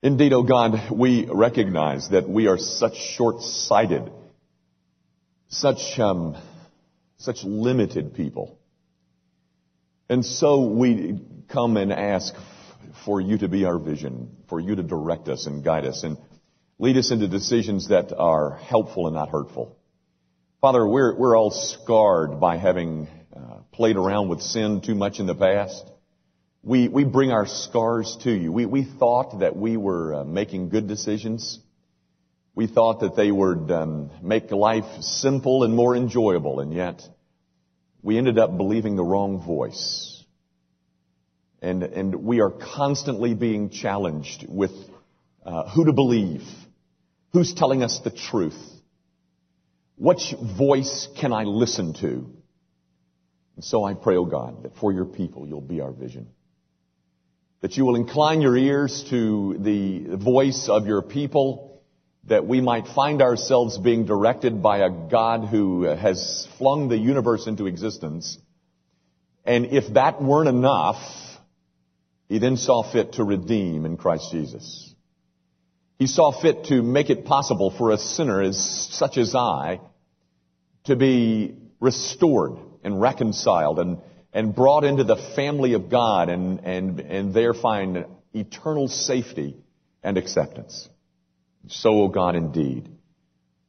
Indeed, O God, we recognize that we are such short-sighted, such, um, such limited people. And so we come and ask for you to be our vision, for you to direct us and guide us and lead us into decisions that are helpful and not hurtful. Father, we're, we're all scarred by having uh, played around with sin too much in the past. We, we bring our scars to you. We, we thought that we were uh, making good decisions. We thought that they would um, make life simple and more enjoyable, and yet we ended up believing the wrong voice. And, and we are constantly being challenged with uh, who to believe, who's telling us the truth, which voice can I listen to? And so I pray, O oh God, that for your people you'll be our vision that you will incline your ears to the voice of your people, that we might find ourselves being directed by a God who has flung the universe into existence. And if that weren't enough, he then saw fit to redeem in Christ Jesus. He saw fit to make it possible for a sinner as such as I to be restored and reconciled and and brought into the family of God and, and, and there find eternal safety and acceptance. So, O God, indeed.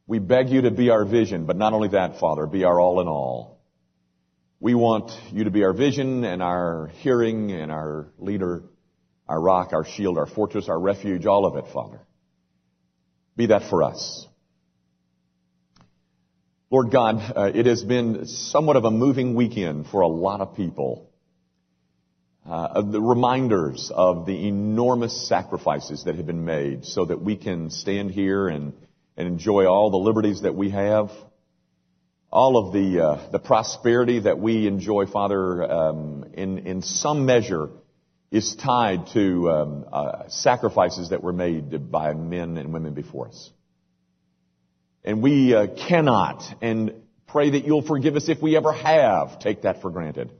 We beg you to be our vision, but not only that, Father, be our all in all. We want you to be our vision and our hearing and our leader, our rock, our shield, our fortress, our refuge, all of it, Father. Be that for us. Lord God, uh, it has been somewhat of a moving weekend for a lot of people. Uh, the reminders of the enormous sacrifices that have been made so that we can stand here and, and enjoy all the liberties that we have. All of the, uh, the prosperity that we enjoy, Father, um, in, in some measure is tied to um, uh, sacrifices that were made by men and women before us. And we uh, cannot, and pray that you'll forgive us if we ever have, take that for granted.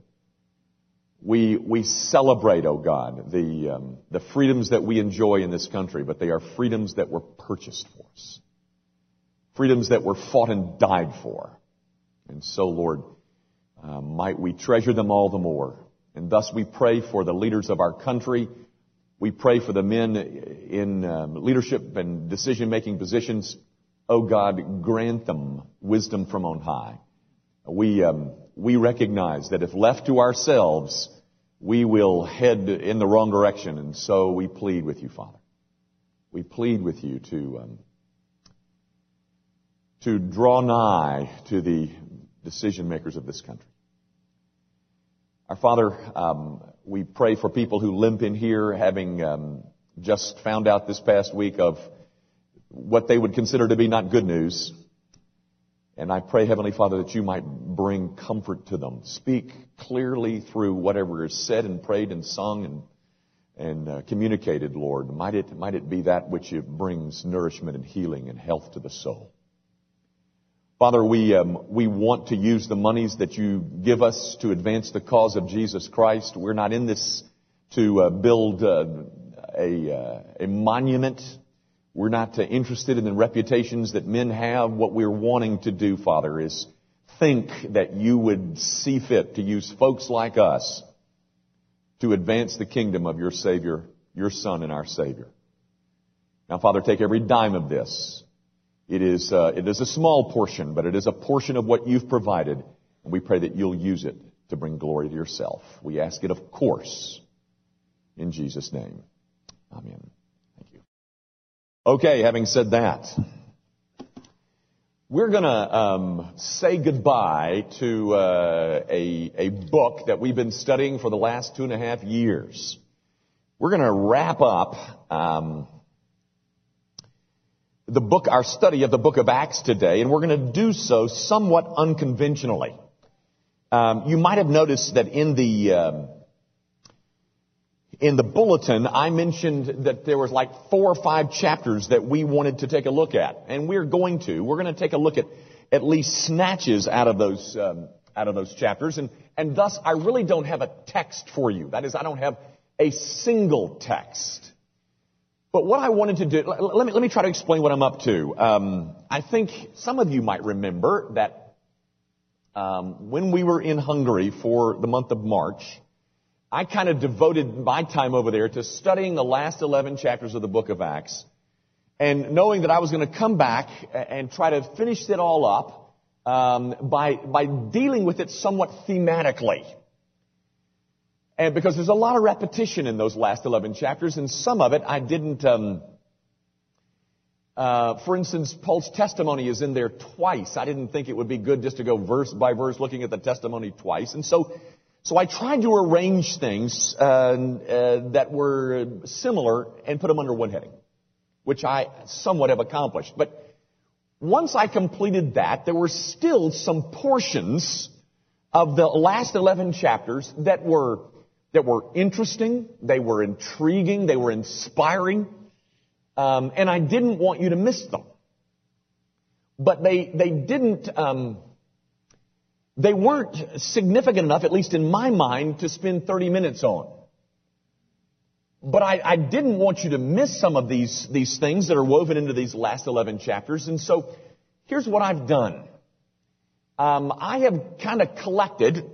We, we celebrate, oh God, the, um, the freedoms that we enjoy in this country, but they are freedoms that were purchased for us. Freedoms that were fought and died for. And so, Lord, uh, might we treasure them all the more. And thus we pray for the leaders of our country. We pray for the men in um, leadership and decision-making positions. Oh God, grant them wisdom from on high. We, um, we recognize that if left to ourselves, we will head in the wrong direction, and so we plead with you, Father. We plead with you to, um, to draw nigh to the decision makers of this country. Our Father, um, we pray for people who limp in here, having um, just found out this past week of what they would consider to be not good news. And I pray, Heavenly Father, that you might bring comfort to them. Speak clearly through whatever is said and prayed and sung and, and uh, communicated, Lord. Might it, might it be that which brings nourishment and healing and health to the soul. Father, we, um, we want to use the monies that you give us to advance the cause of Jesus Christ. We're not in this to uh, build uh, a, uh, a monument we're not uh, interested in the reputations that men have. What we're wanting to do, Father, is think that you would see fit to use folks like us to advance the kingdom of your Savior, your Son and our Savior. Now, Father, take every dime of this. It is, uh, it is a small portion, but it is a portion of what you've provided, and we pray that you'll use it to bring glory to yourself. We ask it, of course, in Jesus' name. Amen. Okay, having said that, we're going to um, say goodbye to uh, a, a book that we've been studying for the last two and a half years. We're going to wrap up um, the book, our study of the book of Acts today, and we're going to do so somewhat unconventionally. Um, you might have noticed that in the um, in the bulletin, I mentioned that there was like four or five chapters that we wanted to take a look at, and we're going to. We're going to take a look at at least snatches out of those um, out of those chapters, and and thus I really don't have a text for you. That is, I don't have a single text. But what I wanted to do, let me, let me try to explain what I'm up to. Um, I think some of you might remember that um, when we were in Hungary for the month of March, I kind of devoted my time over there to studying the last 11 chapters of the book of Acts and knowing that I was going to come back and try to finish it all up um, by, by dealing with it somewhat thematically. And because there's a lot of repetition in those last 11 chapters, and some of it I didn't, um, uh, for instance, Paul's testimony is in there twice. I didn't think it would be good just to go verse by verse looking at the testimony twice. And so so I tried to arrange things uh, uh, that were similar and put them under one heading, which I somewhat have accomplished. But once I completed that, there were still some portions of the last 11 chapters that were that were interesting, they were intriguing, they were inspiring, um, and I didn't want you to miss them. But they they didn't. Um, they weren't significant enough, at least in my mind, to spend 30 minutes on. But I, I, didn't want you to miss some of these, these things that are woven into these last 11 chapters. And so here's what I've done. Um, I have kind of collected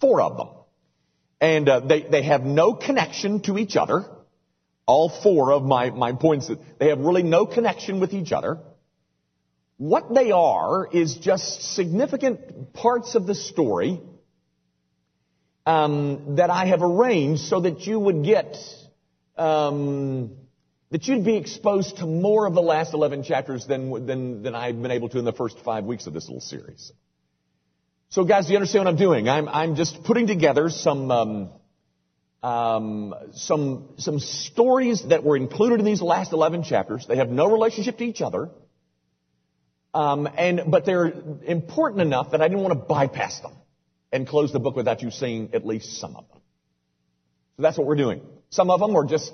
four of them. And uh, they, they have no connection to each other. All four of my, my points, they have really no connection with each other. What they are is just significant parts of the story um, that I have arranged so that you would get um, that you'd be exposed to more of the last 11 chapters than, than, than I've been able to in the first five weeks of this little series. So guys, do you understand what I'm doing? I'm, I'm just putting together some, um, um, some, some stories that were included in these last 11 chapters. They have no relationship to each other. Um, and, but they're important enough that I didn't want to bypass them and close the book without you seeing at least some of them. So that's what we're doing. Some of them are just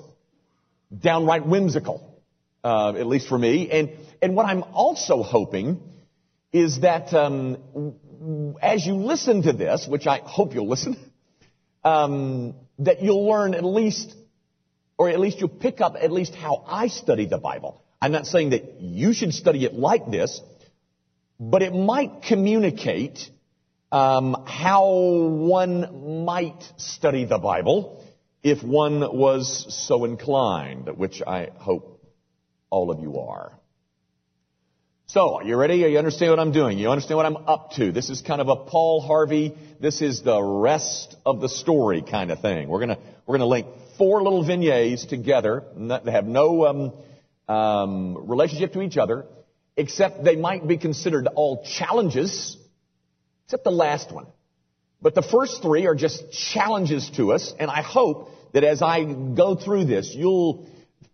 downright whimsical, uh, at least for me. And, and what I'm also hoping is that um, as you listen to this, which I hope you'll listen, um, that you'll learn at least, or at least you'll pick up at least how I study the Bible. I'm not saying that you should study it like this, but it might communicate um, how one might study the Bible if one was so inclined, which I hope all of you are. So, are you ready? You understand what I'm doing? You understand what I'm up to? This is kind of a Paul Harvey, this is the rest of the story kind of thing. We're gonna, we're gonna link four little vignettes together that have no um, um, relationship to each other except they might be considered all challenges, except the last one. But the first three are just challenges to us, and I hope that as I go through this, you'll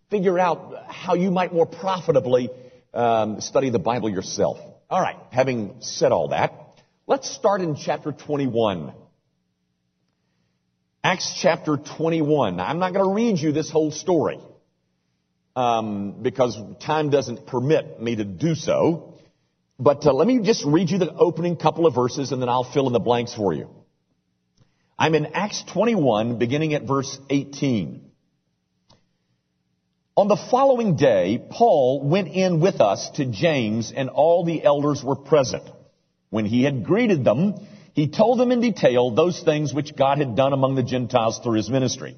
figure out how you might more profitably um, study the Bible yourself. All right, having said all that, let's start in chapter 21. Acts chapter 21. I'm not going to read you this whole story um, because time doesn't permit me to do so. But uh, let me just read you the opening couple of verses and then I'll fill in the blanks for you. I'm in Acts 21, beginning at verse 18. On the following day, Paul went in with us to James and all the elders were present. When he had greeted them, he told them in detail those things which God had done among the Gentiles through his ministry.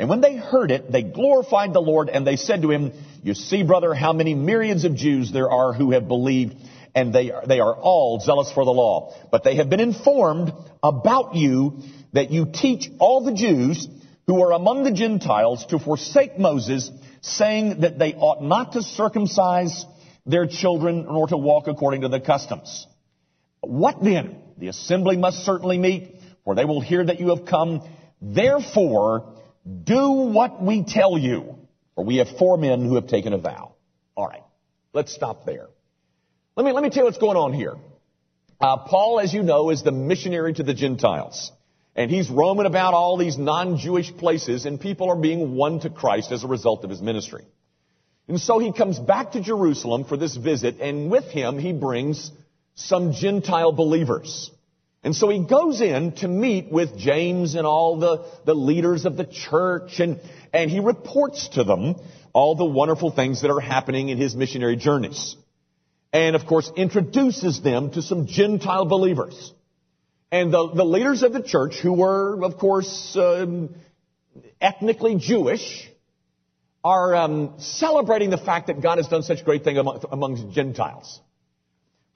And when they heard it, they glorified the Lord and they said to him, you see, brother, how many myriads of Jews there are who have believed and they are, they are all zealous for the law. But they have been informed about you that you teach all the Jews who are among the Gentiles to forsake Moses, saying that they ought not to circumcise their children nor to walk according to the customs. What then? The assembly must certainly meet, for they will hear that you have come. Therefore, do what we tell you, for we have four men who have taken a vow. All right, let's stop there. Let me, let me tell you what's going on here. Uh, Paul, as you know, is the missionary to the Gentiles. And he's roaming about all these non-Jewish places and people are being won to Christ as a result of his ministry. And so he comes back to Jerusalem for this visit and with him he brings some Gentile believers. And so he goes in to meet with James and all the, the leaders of the church and, and he reports to them all the wonderful things that are happening in his missionary journeys. And of course introduces them to some Gentile believers. And the, the leaders of the church who were, of course, um, ethnically Jewish are um, celebrating the fact that God has done such a great thing among, among Gentiles.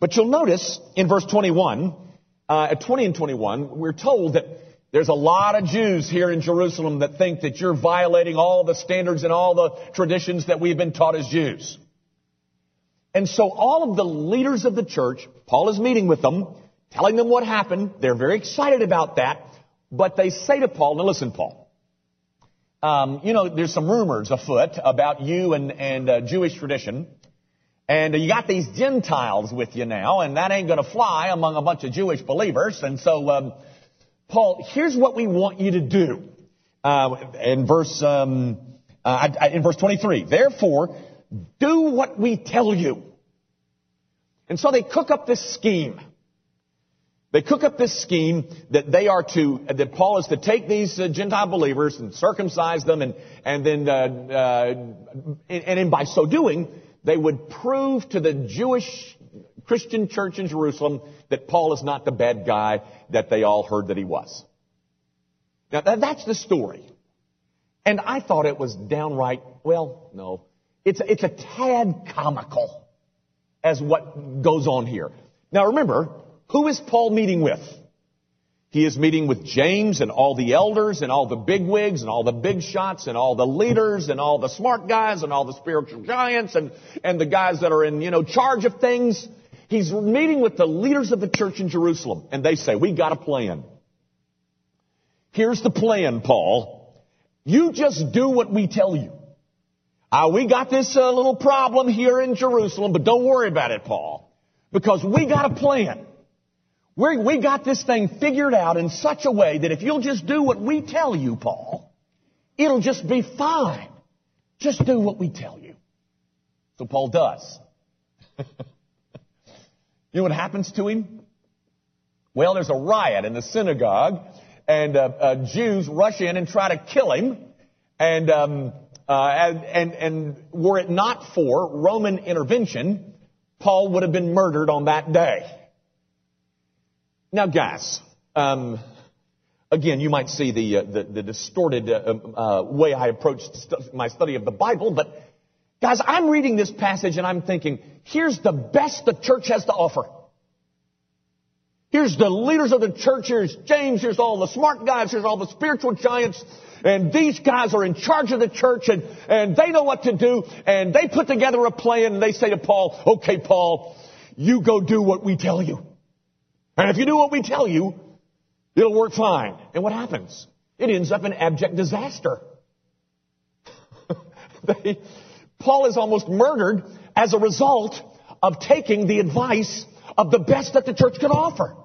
But you'll notice in verse 21, uh, at 20 and 21, we're told that there's a lot of Jews here in Jerusalem that think that you're violating all the standards and all the traditions that we've been taught as Jews. And so all of the leaders of the church, Paul is meeting with them, telling them what happened. They're very excited about that. But they say to Paul, now listen, Paul, um, you know, there's some rumors afoot about you and, and uh, Jewish tradition. And you got these Gentiles with you now, and that ain't going to fly among a bunch of Jewish believers. And so, um, Paul, here's what we want you to do. Uh, in verse um, uh, in verse 23, therefore, do what we tell you. And so they cook up this scheme. They cook up this scheme that they are to, that Paul is to take these uh, Gentile believers and circumcise them and, and then, uh, uh, and, and by so doing, they would prove to the Jewish Christian church in Jerusalem that Paul is not the bad guy that they all heard that he was. Now that's the story. And I thought it was downright, well, no. It's, it's a tad comical as what goes on here. Now remember, who is Paul meeting with? He is meeting with James and all the elders and all the bigwigs and all the big shots and all the leaders and all the smart guys and all the spiritual giants and, and the guys that are in, you know, charge of things. He's meeting with the leaders of the church in Jerusalem and they say, we got a plan. Here's the plan, Paul. You just do what we tell you. Uh, we got this uh, little problem here in Jerusalem, but don't worry about it, Paul, because we got a plan. We're, we got this thing figured out in such a way that if you'll just do what we tell you, Paul, it'll just be fine. Just do what we tell you. So Paul does. you know what happens to him? Well, there's a riot in the synagogue, and uh, uh, Jews rush in and try to kill him. And, um, uh, and, and, and were it not for Roman intervention, Paul would have been murdered on that day. Now, guys, um, again, you might see the, uh, the, the, distorted uh, um, uh, way I approached my study of the Bible, but guys, I'm reading this passage and I'm thinking, here's the best the church has to offer. Here's the leaders of the church. Here's James. Here's all the smart guys. Here's all the spiritual giants. And these guys are in charge of the church and, and they know what to do. And they put together a plan and they say to Paul, okay, Paul, you go do what we tell you. And if you do what we tell you, it'll work fine. And what happens? It ends up in abject disaster. they, Paul is almost murdered as a result of taking the advice of the best that the church could offer.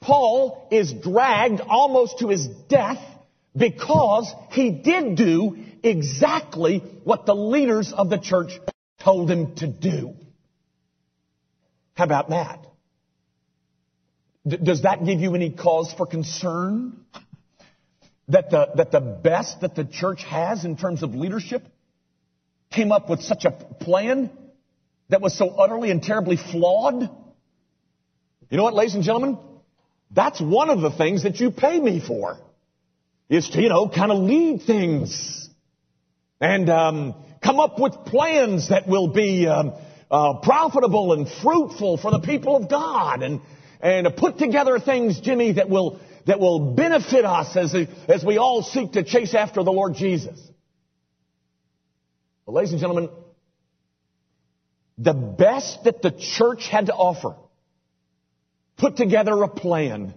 Paul is dragged almost to his death because he did do exactly what the leaders of the church told him to do. How about that? Does that give you any cause for concern? That the, that the best that the church has in terms of leadership came up with such a plan that was so utterly and terribly flawed? You know what, ladies and gentlemen? That's one of the things that you pay me for. Is to, you know, kind of lead things. And, um, come up with plans that will be, um, uh, profitable and fruitful for the people of God. And, and to put together things, Jimmy, that will, that will benefit us as, as we all seek to chase after the Lord Jesus. Well, ladies and gentlemen, the best that the church had to offer put together a plan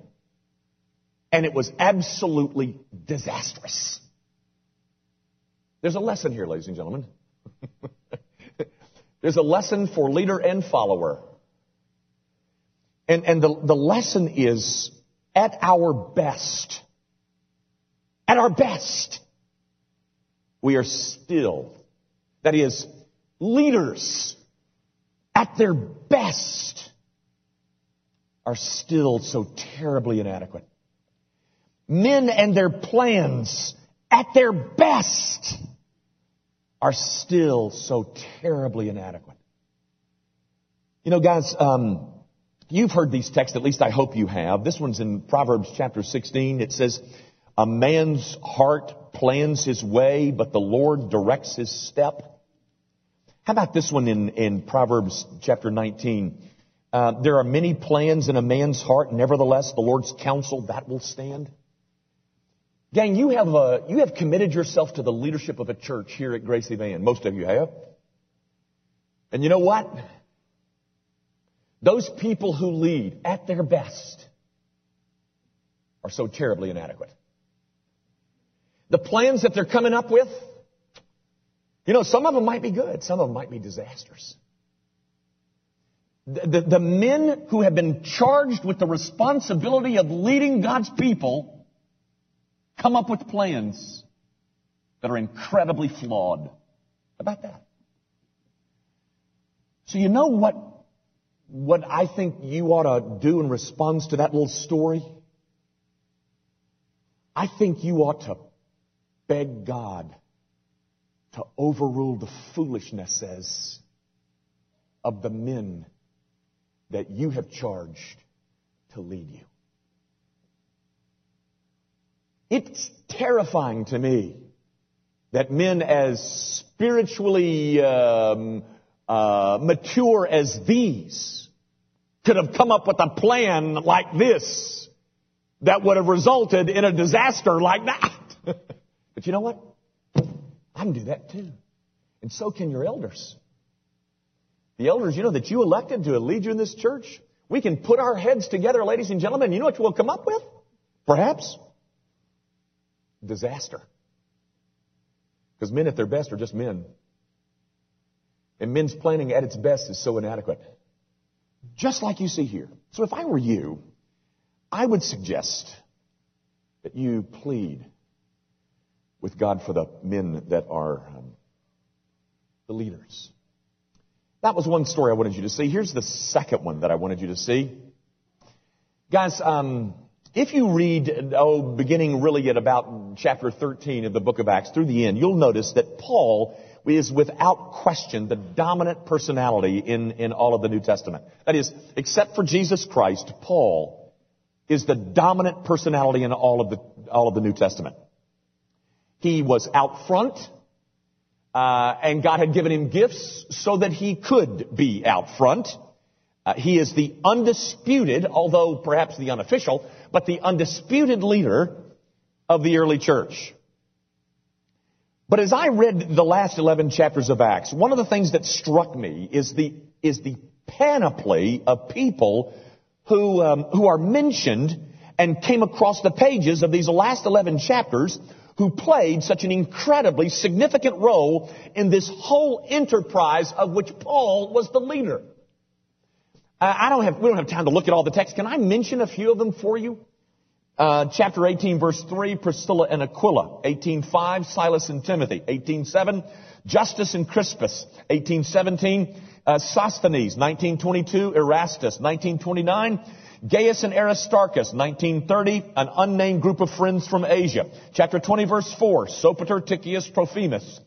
and it was absolutely disastrous. There's a lesson here, ladies and gentlemen. There's a lesson for leader and follower. And, and the, the lesson is at our best, at our best, we are still, that is, leaders at their best are still so terribly inadequate. Men and their plans at their best are still so terribly inadequate. You know, guys, um, you've heard these texts, at least I hope you have. This one's in Proverbs chapter 16. It says, a man's heart plans his way, but the Lord directs his step. How about this one in, in Proverbs chapter 19? Uh, there are many plans in a man's heart, nevertheless, the Lord's counsel, that will stand. Gang, you have, uh, you have committed yourself to the leadership of a church here at Gracie Van. Most of you have. And you know what? Those people who lead at their best are so terribly inadequate. The plans that they're coming up with, you know, some of them might be good, some of them might be disasters. The, the, the men who have been charged with the responsibility of leading God's people come up with plans that are incredibly flawed. How about that? So you know what, what I think you ought to do in response to that little story? I think you ought to beg God to overrule the foolishnesses of the men that you have charged to lead you. It's terrifying to me that men as spiritually um, uh, mature as these could have come up with a plan like this that would have resulted in a disaster like that. but you know what? I can do that too. And so can your elders. The elders, you know, that you elected to lead you in this church, we can put our heads together, ladies and gentlemen. You know what we'll come up with? Perhaps disaster. Because men at their best are just men. And men's planning at its best is so inadequate. Just like you see here. So if I were you, I would suggest that you plead with God for the men that are um, the leaders. That was one story I wanted you to see. Here's the second one that I wanted you to see. Guys, um, if you read, oh, beginning really at about chapter 13 of the book of Acts through the end, you'll notice that Paul is without question the dominant personality in, in all of the New Testament. That is, except for Jesus Christ, Paul is the dominant personality in all of the, all of the New Testament. He was out front. Uh, and God had given him gifts so that he could be out front. Uh, he is the undisputed, although perhaps the unofficial, but the undisputed leader of the early church. But as I read the last 11 chapters of Acts, one of the things that struck me is the, is the panoply of people who, um, who are mentioned and came across the pages of these last 11 chapters who played such an incredibly significant role in this whole enterprise of which Paul was the leader. I don't have, we don't have time to look at all the text. Can I mention a few of them for you? Uh, chapter 18 verse 3, Priscilla and Aquila. 18.5, Silas and Timothy. 18.7, Justus and Crispus. 18.17, uh, Sosthenes. 1922, Erastus. 1929, Gaius and Aristarchus, 1930, an unnamed group of friends from Asia. Chapter 20 verse 4, Sopater, Tychicus, Trophimus.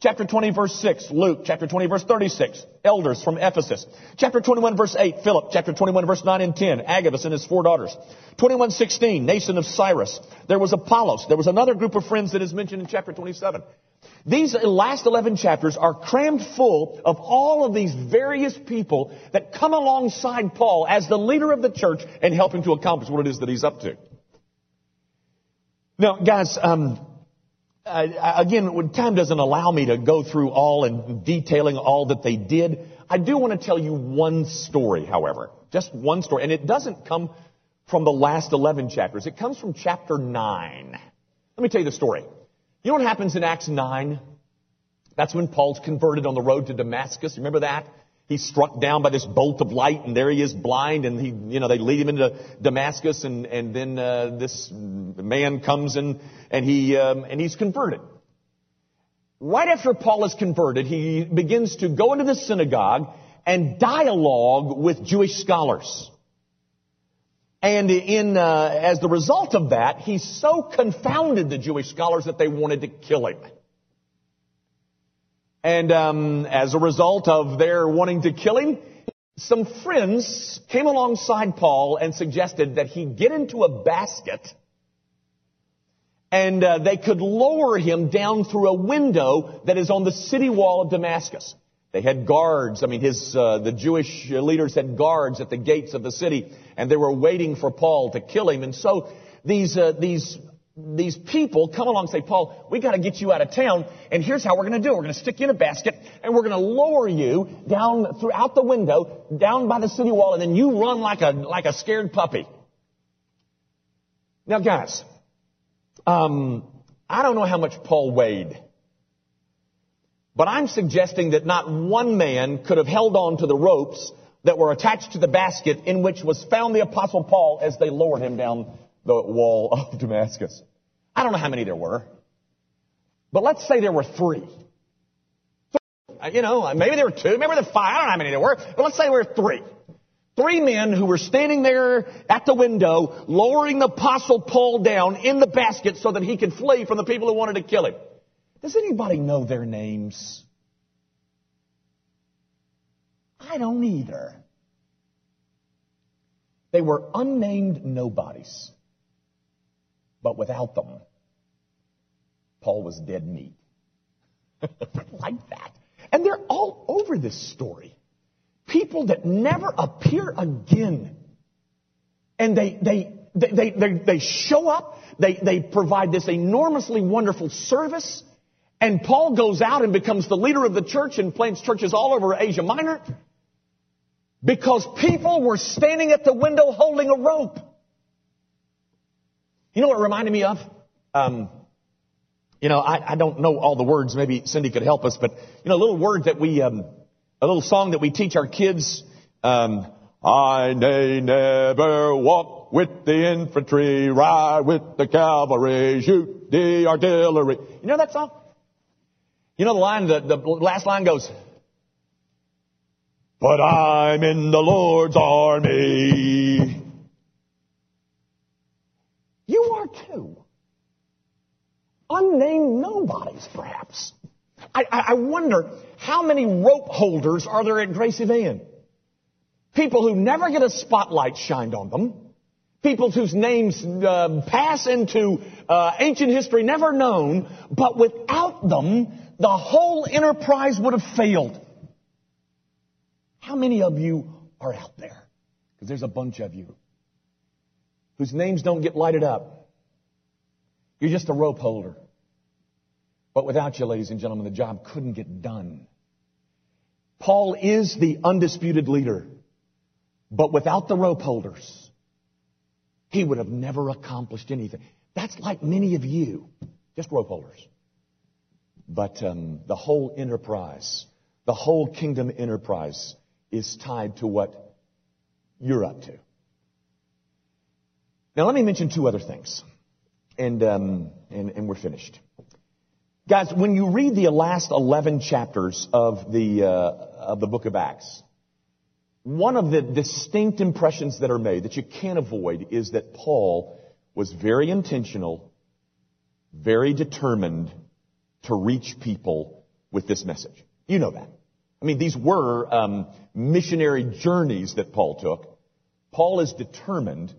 Chapter 20 verse 6, Luke. Chapter 20 verse 36, elders from Ephesus. Chapter 21 verse 8, Philip. Chapter 21 verse 9 and 10, Agabus and his four daughters. 2116, Mnason of Cyprus. There was Apollos. There was another group of friends that is mentioned in chapter 27. These last 11 chapters are crammed full of all of these various people that come alongside Paul as the leader of the church and help him to accomplish what it is that he's up to. Now, guys, um, uh, again, time doesn't allow me to go through all and detailing all that they did. I do want to tell you one story, however. Just one story. And it doesn't come from the last 11 chapters. It comes from chapter 9. Let me tell you the story. You know what happens in Acts 9? That's when Paul's converted on the road to Damascus. Remember that? He's struck down by this bolt of light and there he is blind and he, you know, they lead him into Damascus and, and then, uh, this man comes and, and he, um, and he's converted. Right after Paul is converted, he begins to go into the synagogue and dialogue with Jewish scholars. And in, uh, as the result of that, he so confounded the Jewish scholars that they wanted to kill him. And um, as a result of their wanting to kill him, some friends came alongside Paul and suggested that he get into a basket and uh, they could lower him down through a window that is on the city wall of Damascus. They had guards. I mean, his uh, the Jewish leaders had guards at the gates of the city, and they were waiting for Paul to kill him. And so these uh, these these people come along and say, Paul, we got to get you out of town, and here's how we're going to do it. We're going to stick you in a basket, and we're going to lower you down throughout the window, down by the city wall, and then you run like a like a scared puppy. Now, guys, um, I don't know how much Paul weighed. But I'm suggesting that not one man could have held on to the ropes that were attached to the basket in which was found the apostle Paul as they lowered him down the wall of Damascus. I don't know how many there were. But let's say there were three. You know, maybe there were two, maybe there were five, I don't know how many there were, but let's say there were three. Three men who were standing there at the window, lowering the apostle Paul down in the basket so that he could flee from the people who wanted to kill him. Does anybody know their names? I don't either. They were unnamed nobodies. But without them, Paul was dead meat. like that. And they're all over this story people that never appear again. And they, they, they, they, they, show up, they, they provide this enormously wonderful service, and Paul goes out and becomes the leader of the church and plants churches all over Asia Minor because people were standing at the window holding a rope. You know what it reminded me of? Um, you know, I, I, don't know all the words. Maybe Cindy could help us, but you know, a little word that we um, a little song that we teach our kids. Um, I may never walk with the infantry, ride with the cavalry, shoot the artillery. You know that song? You know the line, the, the last line goes, But I'm in the Lord's army. You are too. Unnamed nobodies, perhaps. I, I wonder how many rope holders are there at Gracie Van? People who never get a spotlight shined on them. People whose names uh, pass into uh, ancient history, never known, but without them, the whole enterprise would have failed. How many of you are out there? Because there's a bunch of you whose names don't get lighted up. You're just a rope holder. But without you, ladies and gentlemen, the job couldn't get done. Paul is the undisputed leader. But without the rope holders, he would have never accomplished anything. That's like many of you, just rope holders. But um, the whole enterprise, the whole kingdom enterprise is tied to what you're up to. Now let me mention two other things, and um, and, and we're finished. Guys, when you read the last 11 chapters of the, uh, of the book of Acts, one of the distinct impressions that are made that you can't avoid is that Paul was very intentional, very determined to reach people with this message. You know that. I mean, these were um, missionary journeys that Paul took. Paul is determined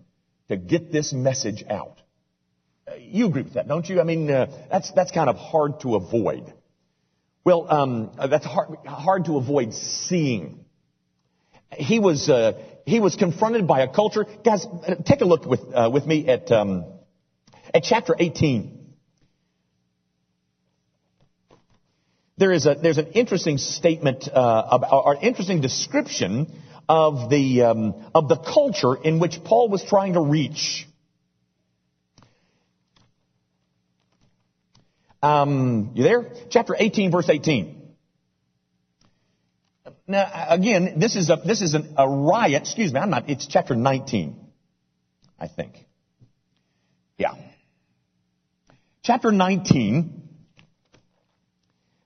to get this message out. You agree with that, don't you? I mean, uh, that's that's kind of hard to avoid. Well, um, that's hard hard to avoid seeing. He was uh, he was confronted by a culture. Guys, take a look with uh, with me at um, at chapter 18. There is a there's an interesting statement uh, about, or an interesting description of the um, of the culture in which Paul was trying to reach. Um, you there? Chapter 18, verse 18. Now, again, this is a, this is an, a riot. Excuse me, I'm not, it's chapter 19, I think. Yeah. Chapter 19,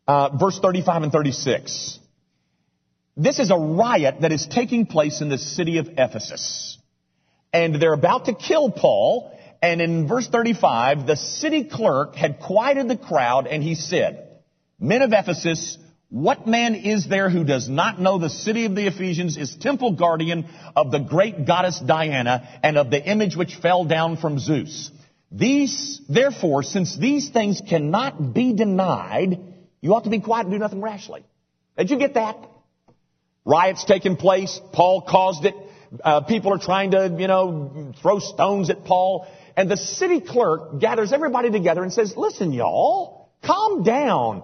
uh, verse 35 and 36. This is a riot that is taking place in the city of Ephesus. and they're about to kill Paul. And in verse 35, the city clerk had quieted the crowd and he said, Men of Ephesus, what man is there who does not know the city of the Ephesians is temple guardian of the great goddess Diana and of the image which fell down from Zeus? These, therefore, since these things cannot be denied, you ought to be quiet and do nothing rashly. Did you get that? Riots taking place. Paul caused it. Uh, people are trying to, you know, throw stones at Paul. And the city clerk gathers everybody together and says, listen, y'all, calm down.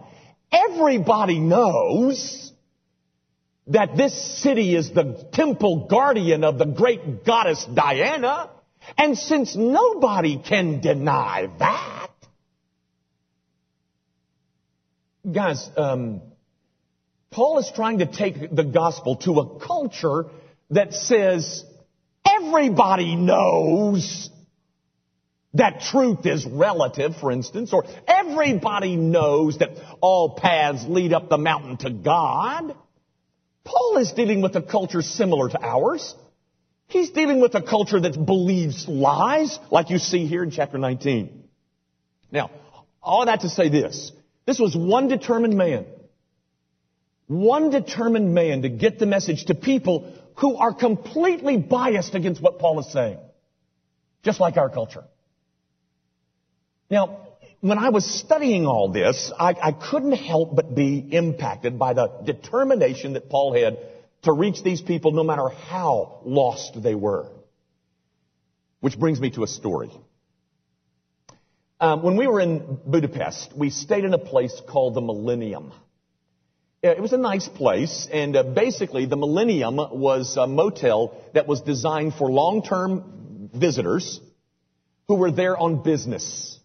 Everybody knows that this city is the temple guardian of the great goddess Diana. And since nobody can deny that, guys, um, Paul is trying to take the gospel to a culture that says everybody knows that truth is relative, for instance, or everybody knows that all paths lead up the mountain to God. Paul is dealing with a culture similar to ours. He's dealing with a culture that believes lies, like you see here in chapter 19. Now, all that to say this. This was one determined man. One determined man to get the message to people who are completely biased against what Paul is saying. Just like our culture. Now, when I was studying all this, I, I, couldn't help but be impacted by the determination that Paul had to reach these people no matter how lost they were. Which brings me to a story. Um, when we were in Budapest, we stayed in a place called the Millennium. It was a nice place, and uh, basically the Millennium was a motel that was designed for long-term visitors who were there on business.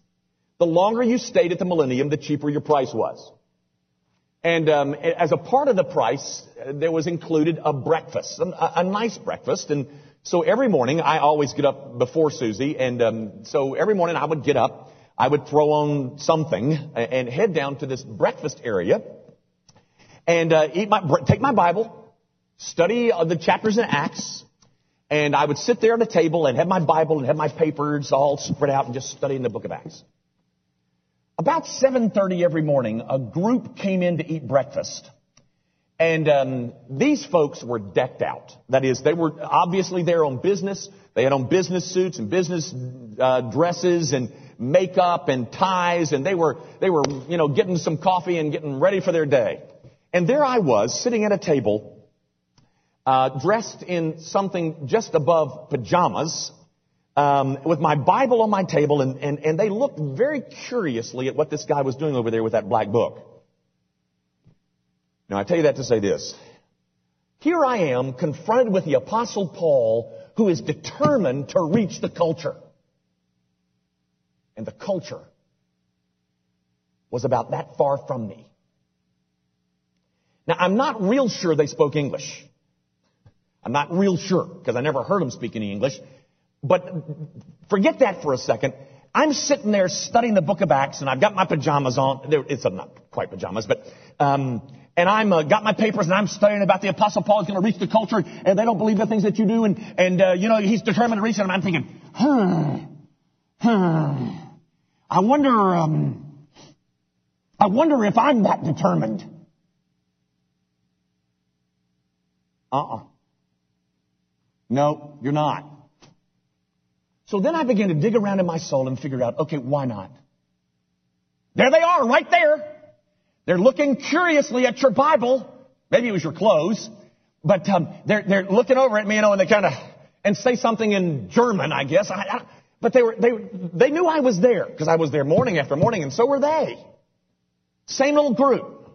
The longer you stayed at the Millennium, the cheaper your price was. And um, as a part of the price, there was included a breakfast, a, a, nice breakfast. And so every morning, I always get up before Susie, and um, so every morning I would get up, I would throw on something, and head down to this breakfast area, and uh, eat my take my Bible, study uh, the chapters in Acts, and I would sit there at a table and have my Bible and have my papers all spread out and just studying the Book of Acts. About 7.30 every morning, a group came in to eat breakfast. And um, these folks were decked out. That is, they were obviously there on business. They had on business suits and business uh, dresses and makeup and ties, and they were they were you know getting some coffee and getting ready for their day. And there I was sitting at a table, uh, dressed in something just above pajamas, um, with my Bible on my table, and, and, and they looked very curiously at what this guy was doing over there with that black book. Now I tell you that to say this. Here I am confronted with the apostle Paul who is determined to reach the culture. And the culture was about that far from me. Now I'm not real sure they spoke English. I'm not real sure because I never heard them speak any English. But forget that for a second. I'm sitting there studying the book of Acts and I've got my pajamas on. It's not quite pajamas, but, um, and I'm uh, got my papers and I'm studying about the apostle Paul is going to reach the culture and they don't believe the things that you do and, and, uh, you know, he's determined to reach them. I'm thinking, hmm, hmm, I wonder, um, I wonder if I'm that determined. Uh-uh. No, you're not. So then I began to dig around in my soul and figure out, okay, why not? There they are, right there. They're looking curiously at your Bible. Maybe it was your clothes. But um, they're, they're looking over at me, you know, and they kind of, and say something in German, I guess. I, I, but they were, they, they knew I was there, because I was there morning after morning, and so were they. Same little group.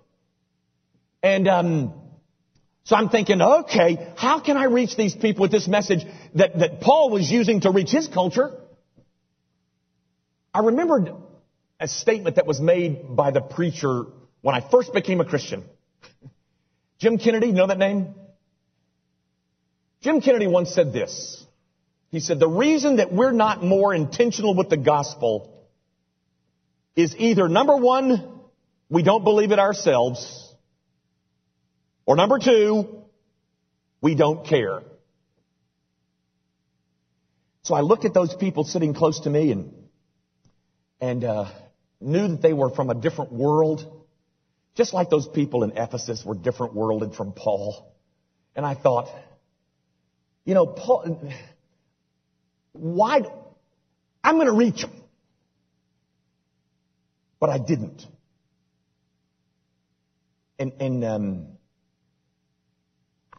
And, um, so I'm thinking, okay, how can I reach these people with this message that, that Paul was using to reach his culture? I remembered a statement that was made by the preacher when I first became a Christian. Jim Kennedy, you know that name? Jim Kennedy once said this. He said, the reason that we're not more intentional with the gospel is either number one, we don't believe it ourselves, or number two, we don't care. So I looked at those people sitting close to me and, and uh, knew that they were from a different world, just like those people in Ephesus were different worlded from Paul. And I thought, you know, Paul, why, I'm going to reach them. But I didn't. And, and um,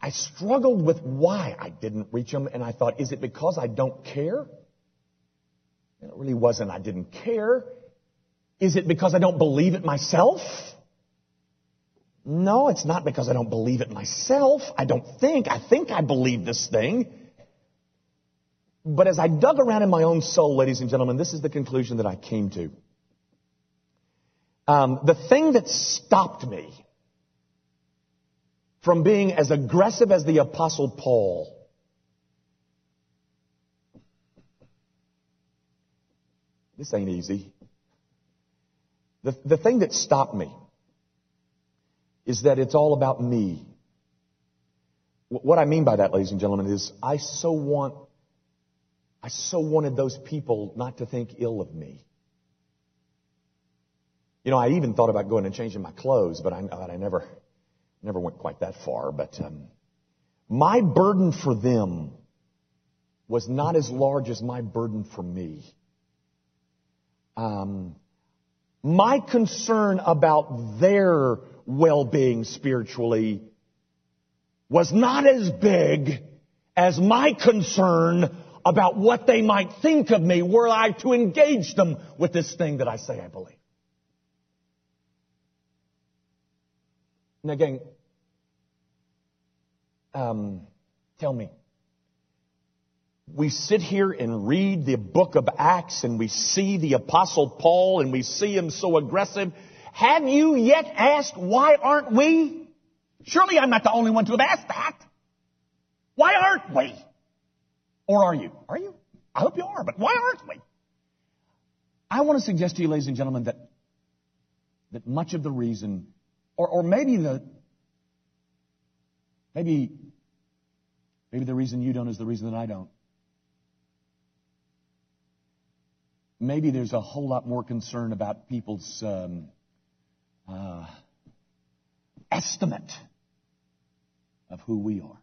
I struggled with why I didn't reach them, and I thought, is it because I don't care? And it really wasn't I didn't care. Is it because I don't believe it myself? No, it's not because I don't believe it myself. I don't think. I think I believe this thing. But as I dug around in my own soul, ladies and gentlemen, this is the conclusion that I came to. Um, the thing that stopped me from being as aggressive as the apostle Paul. This ain't easy. The, the thing that stopped me is that it's all about me. What I mean by that, ladies and gentlemen, is I so want, I so wanted those people not to think ill of me. You know, I even thought about going and changing my clothes, but I, but I never, Never went quite that far, but um, my burden for them was not as large as my burden for me. Um, my concern about their well-being spiritually was not as big as my concern about what they might think of me were I to engage them with this thing that I say I believe. Again, um, tell me. We sit here and read the book of Acts and we see the apostle Paul and we see him so aggressive. Have you yet asked why aren't we? Surely I'm not the only one to have asked that. Why aren't we? Or are you? Are you? I hope you are, but why aren't we? I want to suggest to you, ladies and gentlemen, that, that much of the reason, or, or maybe the, maybe Maybe the reason you don't is the reason that I don't. Maybe there's a whole lot more concern about people's um, uh, estimate of who we are.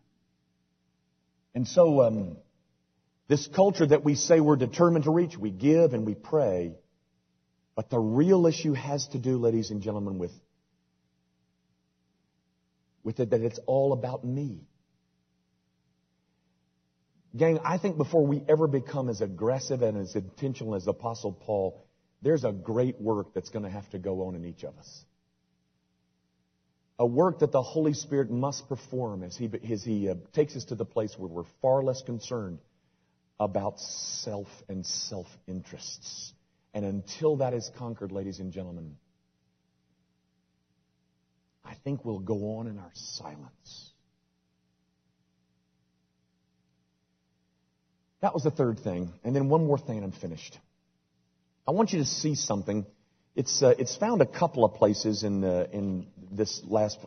And so, um, this culture that we say we're determined to reach, we give and we pray, but the real issue has to do, ladies and gentlemen, with, with it that it's all about me. Gang, I think before we ever become as aggressive and as intentional as Apostle Paul, there's a great work that's going to have to go on in each of us. A work that the Holy Spirit must perform as He, as he uh, takes us to the place where we're far less concerned about self and self interests. And until that is conquered, ladies and gentlemen, I think we'll go on in our silence. That was the third thing. And then one more thing and I'm finished. I want you to see something. It's, uh, it's found a couple of places in, uh, in this last.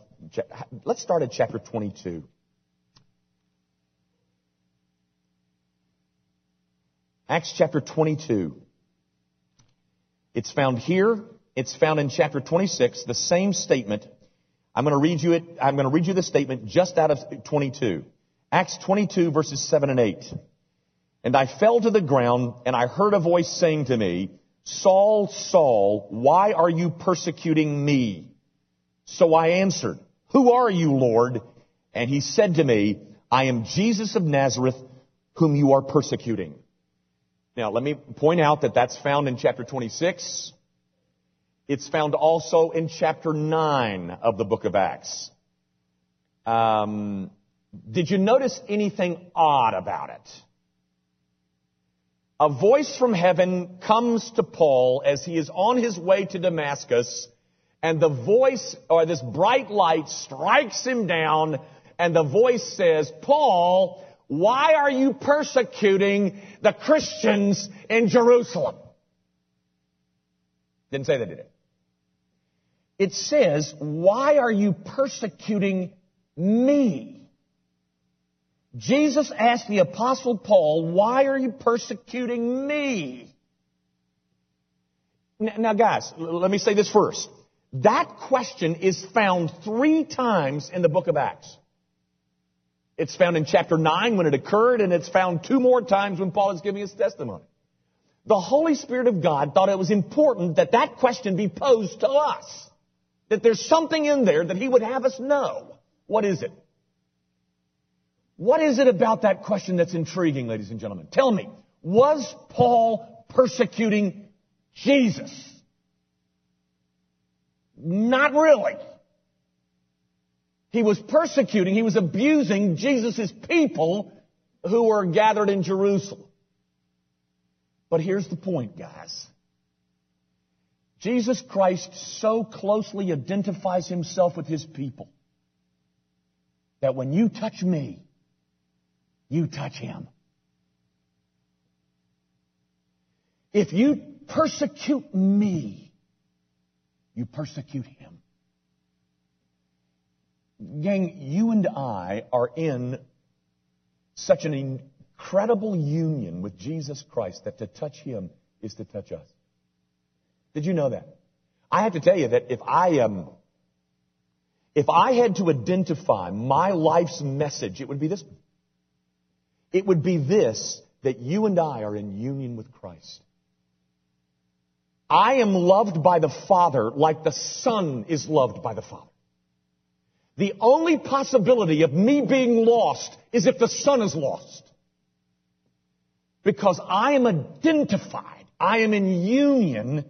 Let's start at chapter 22. Acts chapter 22. It's found here. It's found in chapter 26, the same statement. I'm going to read you it. I'm going to read you the statement just out of 22. Acts 22 verses 7 and 8. And I fell to the ground, and I heard a voice saying to me, Saul, Saul, why are you persecuting me? So I answered, Who are you, Lord? And he said to me, I am Jesus of Nazareth, whom you are persecuting. Now, let me point out that that's found in chapter 26. It's found also in chapter 9 of the book of Acts. Um, did you notice anything odd about it? a voice from heaven comes to Paul as he is on his way to Damascus, and the voice, or this bright light strikes him down, and the voice says, Paul, why are you persecuting the Christians in Jerusalem? Didn't say that, did it? It says, why are you persecuting me? Jesus asked the apostle Paul, why are you persecuting me? Now guys, let me say this first. That question is found three times in the book of Acts. It's found in chapter 9 when it occurred, and it's found two more times when Paul is giving his testimony. The Holy Spirit of God thought it was important that that question be posed to us. That there's something in there that He would have us know. What is it? What is it about that question that's intriguing, ladies and gentlemen? Tell me, was Paul persecuting Jesus? Not really. He was persecuting, he was abusing Jesus' people who were gathered in Jerusalem. But here's the point, guys. Jesus Christ so closely identifies himself with his people that when you touch me, you touch him. If you persecute me, you persecute him. Gang, you and I are in such an incredible union with Jesus Christ that to touch him is to touch us. Did you know that? I have to tell you that if I um, if I had to identify my life's message, it would be this. It would be this that you and I are in union with Christ. I am loved by the Father like the Son is loved by the Father. The only possibility of me being lost is if the Son is lost. Because I am identified. I am in union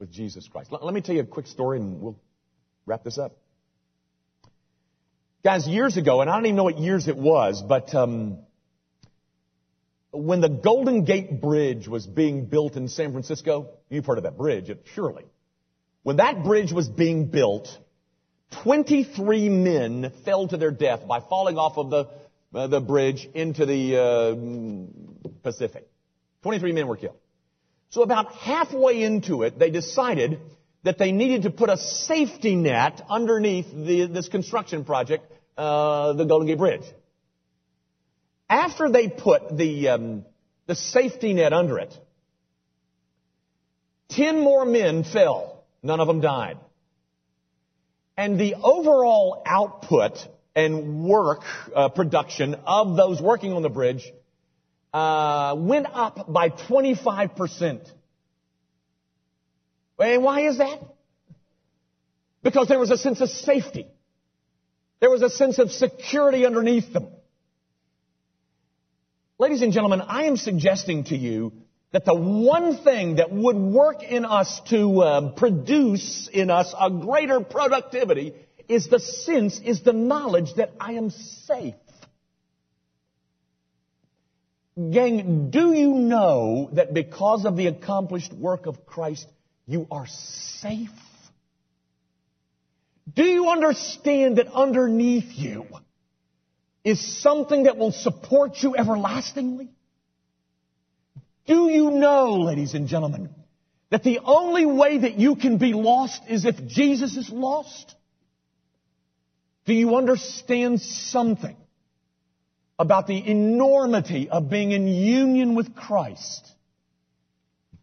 with Jesus Christ. Let, let me tell you a quick story and we'll wrap this up. Guys, years ago, and I don't even know what years it was, but um, when the Golden Gate Bridge was being built in San Francisco, you've heard of that bridge, surely. When that bridge was being built, 23 men fell to their death by falling off of the, uh, the bridge into the uh, Pacific. 23 men were killed. So about halfway into it, they decided that they needed to put a safety net underneath the, this construction project, uh, the Golden Gate Bridge. After they put the, um, the safety net under it, ten more men fell. None of them died. And the overall output and work uh, production of those working on the bridge uh, went up by 25%. And why is that? Because there was a sense of safety. There was a sense of security underneath them. Ladies and gentlemen, I am suggesting to you that the one thing that would work in us to uh, produce in us a greater productivity is the sense, is the knowledge that I am safe. Gang, do you know that because of the accomplished work of Christ, you are safe? Do you understand that underneath you is something that will support you everlastingly? Do you know, ladies and gentlemen, that the only way that you can be lost is if Jesus is lost? Do you understand something about the enormity of being in union with Christ,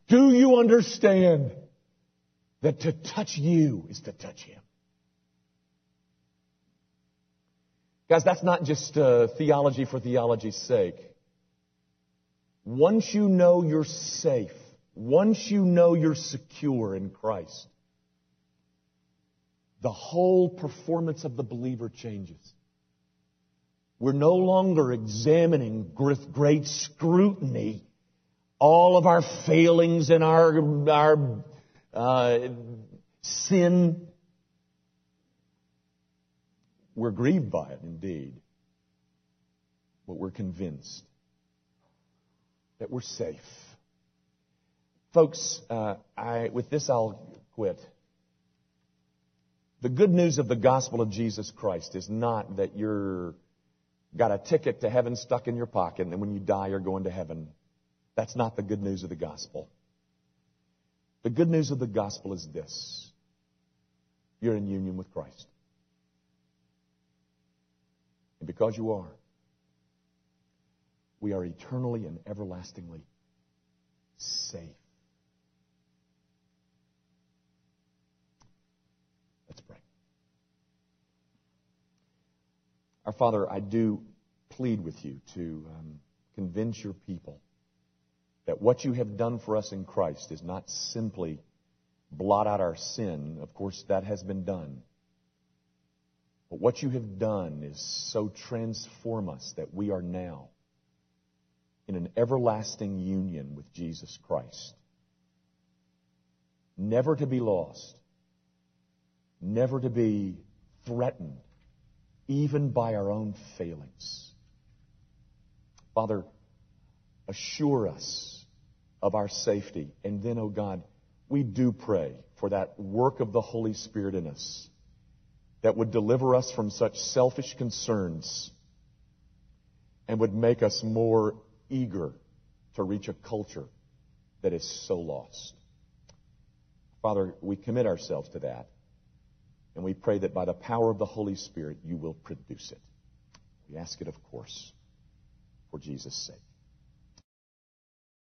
do you understand that to touch you is to touch Him? Guys, that's not just uh, theology for theology's sake. Once you know you're safe, once you know you're secure in Christ, the whole performance of the believer changes. We're no longer examining with great scrutiny all of our failings and our, our uh, sin. We're grieved by it indeed, but we're convinced that we're safe. Folks, uh, I, with this I'll quit. The good news of the gospel of Jesus Christ is not that you're got a ticket to heaven stuck in your pocket, and then when you die, you're going to heaven. That's not the good news of the gospel. The good news of the gospel is this you're in union with Christ. And because you are, we are eternally and everlastingly safe. Let's pray. Our Father, I do plead with you to um, convince your people that what you have done for us in Christ is not simply blot out our sin. Of course, that has been done. But what you have done is so transform us that we are now in an everlasting union with Jesus Christ. Never to be lost. Never to be threatened, even by our own failings. Father, assure us of our safety. And then, oh God, we do pray for that work of the Holy Spirit in us that would deliver us from such selfish concerns and would make us more eager to reach a culture that is so lost. Father, we commit ourselves to that. And we pray that by the power of the Holy Spirit, you will produce it. We ask it, of course, for Jesus' sake.